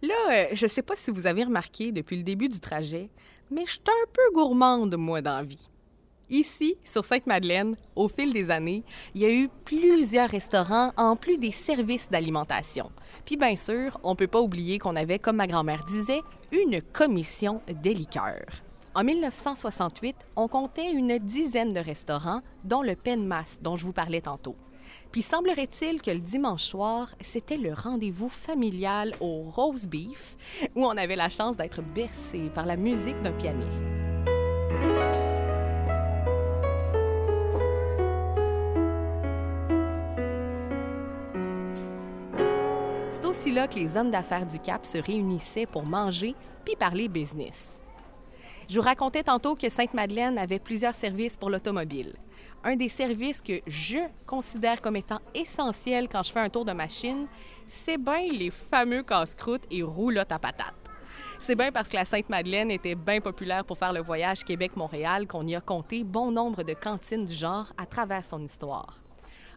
Là, euh, je sais pas si vous avez remarqué depuis le début du trajet, mais je suis un peu gourmande, moi, dans la vie. Ici, sur Sainte-Madeleine, au fil des années, il y a eu plusieurs restaurants en plus des services d'alimentation. Puis bien sûr, on peut pas oublier qu'on avait, comme ma grand-mère disait, une commission des liqueurs. En 1968, on comptait une dizaine de restaurants, dont le Penmas dont je vous parlais tantôt. Puis semblerait-il que le dimanche soir, c'était le rendez-vous familial au roast beef, où on avait la chance d'être bercé par la musique d'un pianiste. C'est aussi là que les hommes d'affaires du Cap se réunissaient pour manger puis parler business. Je vous racontais tantôt que Sainte-Madeleine avait plusieurs services pour l'automobile. Un des services que je considère comme étant essentiel quand je fais un tour de machine, c'est bien les fameux casse-croûtes et roulottes à patates. C'est bien parce que la Sainte-Madeleine était bien populaire pour faire le voyage Québec-Montréal qu'on y a compté bon nombre de cantines du genre à travers son histoire.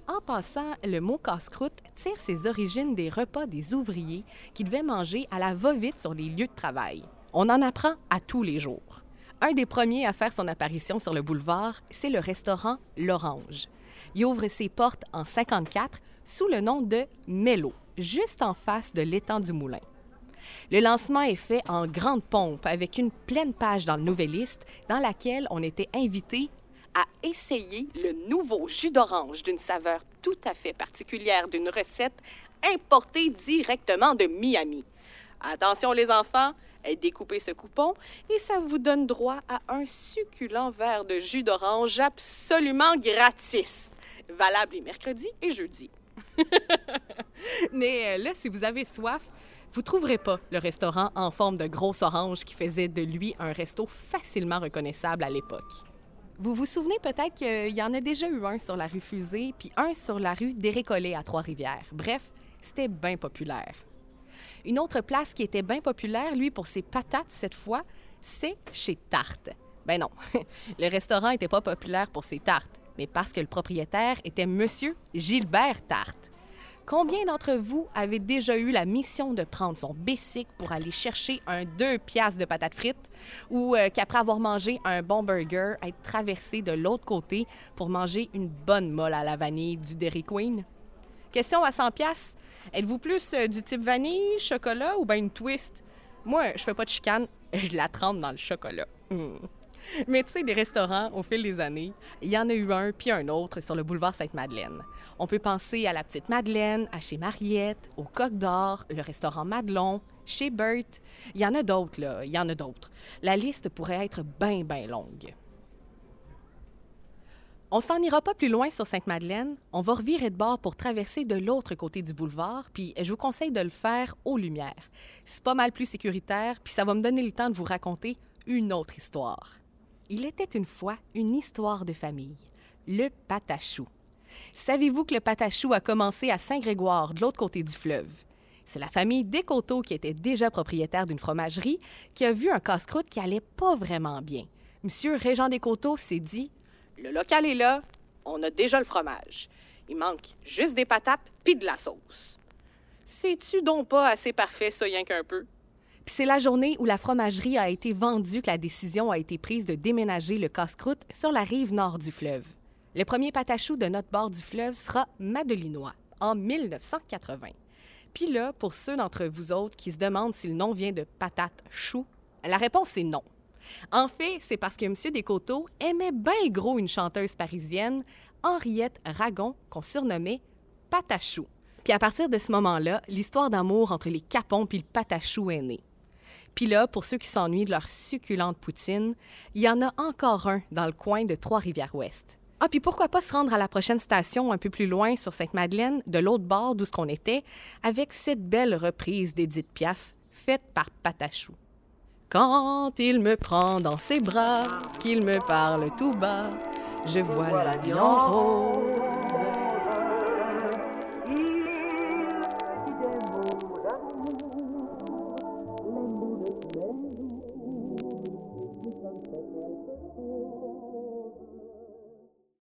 En passant, le mot casse-croûte tire ses origines des repas des ouvriers qui devaient manger à la va-vite sur les lieux de travail. On en apprend à tous les jours. Un des premiers à faire son apparition sur le boulevard, c'est le restaurant L'Orange. Il ouvre ses portes en 54 sous le nom de Mello, juste en face de l'étang du Moulin. Le lancement est fait en grande pompe avec une pleine page dans le Nouvelliste dans laquelle on était invité à essayer le nouveau jus d'orange d'une saveur tout à fait particulière d'une recette importée directement de Miami. Attention les enfants, découpez ce coupon et ça vous donne droit à un succulent verre de jus d'orange absolument gratis, valable les mercredis et jeudis. Mais euh, là, si vous avez soif, vous trouverez pas le restaurant en forme de grosse orange qui faisait de lui un resto facilement reconnaissable à l'époque. Vous vous souvenez peut-être qu'il y en a déjà eu un sur la rue Fusée, puis un sur la rue des Récollets à Trois-Rivières. Bref, c'était bien populaire. Une autre place qui était bien populaire, lui, pour ses patates cette fois, c'est chez Tarte. Ben non, le restaurant n'était pas populaire pour ses tartes, mais parce que le propriétaire était Monsieur Gilbert Tarte. Combien d'entre vous avez déjà eu la mission de prendre son basic pour aller chercher un deux piastres de patates frites ou euh, qu'après avoir mangé un bon burger, être traversé de l'autre côté pour manger une bonne molle à la vanille du Dairy Queen? Question à 100 pièces. Êtes-vous plus euh, du type vanille, chocolat ou bien une twist? Moi, je fais pas de chicane, je la trempe dans le chocolat. Hmm. Mais tu sais, des restaurants, au fil des années, il y en a eu un puis un autre sur le boulevard Sainte-Madeleine. On peut penser à la Petite Madeleine, à chez Mariette, au Coq d'Or, le restaurant Madelon, chez Bert. Il y en a d'autres, là. Il y en a d'autres. La liste pourrait être bien, bien longue. On s'en ira pas plus loin sur Sainte-Madeleine. On va revirer de bord pour traverser de l'autre côté du boulevard, puis je vous conseille de le faire aux lumières. C'est pas mal plus sécuritaire, puis ça va me donner le temps de vous raconter une autre histoire. Il était une fois une histoire de famille, le patachou. Savez-vous que le patachou a commencé à Saint-Grégoire, de l'autre côté du fleuve? C'est la famille Descoteaux qui était déjà propriétaire d'une fromagerie qui a vu un casse-croûte qui allait pas vraiment bien. Monsieur Régent Descoteaux s'est dit Le local est là, on a déjà le fromage. Il manque juste des patates puis de la sauce. C'est-tu donc pas assez parfait, ça, rien qu'un peu? Puis c'est la journée où la fromagerie a été vendue que la décision a été prise de déménager le casse-croûte sur la rive nord du fleuve. Le premier patachou de notre bord du fleuve sera Madelinois en 1980. Puis là, pour ceux d'entre vous autres qui se demandent si le nom vient de patate chou, la réponse est non. En fait, c'est parce que M. Descoteaux aimait bien gros une chanteuse parisienne, Henriette Ragon, qu'on surnommait Patachou. Puis à partir de ce moment-là, l'histoire d'amour entre les capons puis le patachou est née. Puis là, pour ceux qui s'ennuient de leur succulente poutine, il y en a encore un dans le coin de Trois-Rivières-Ouest. Ah, puis pourquoi pas se rendre à la prochaine station un peu plus loin sur Sainte-Madeleine, de l'autre bord d'où ce qu'on était, avec cette belle reprise d'Edith Piaf, faite par Patachou. Quand il me prend dans ses bras, qu'il me parle tout bas, je vois la vie en rose.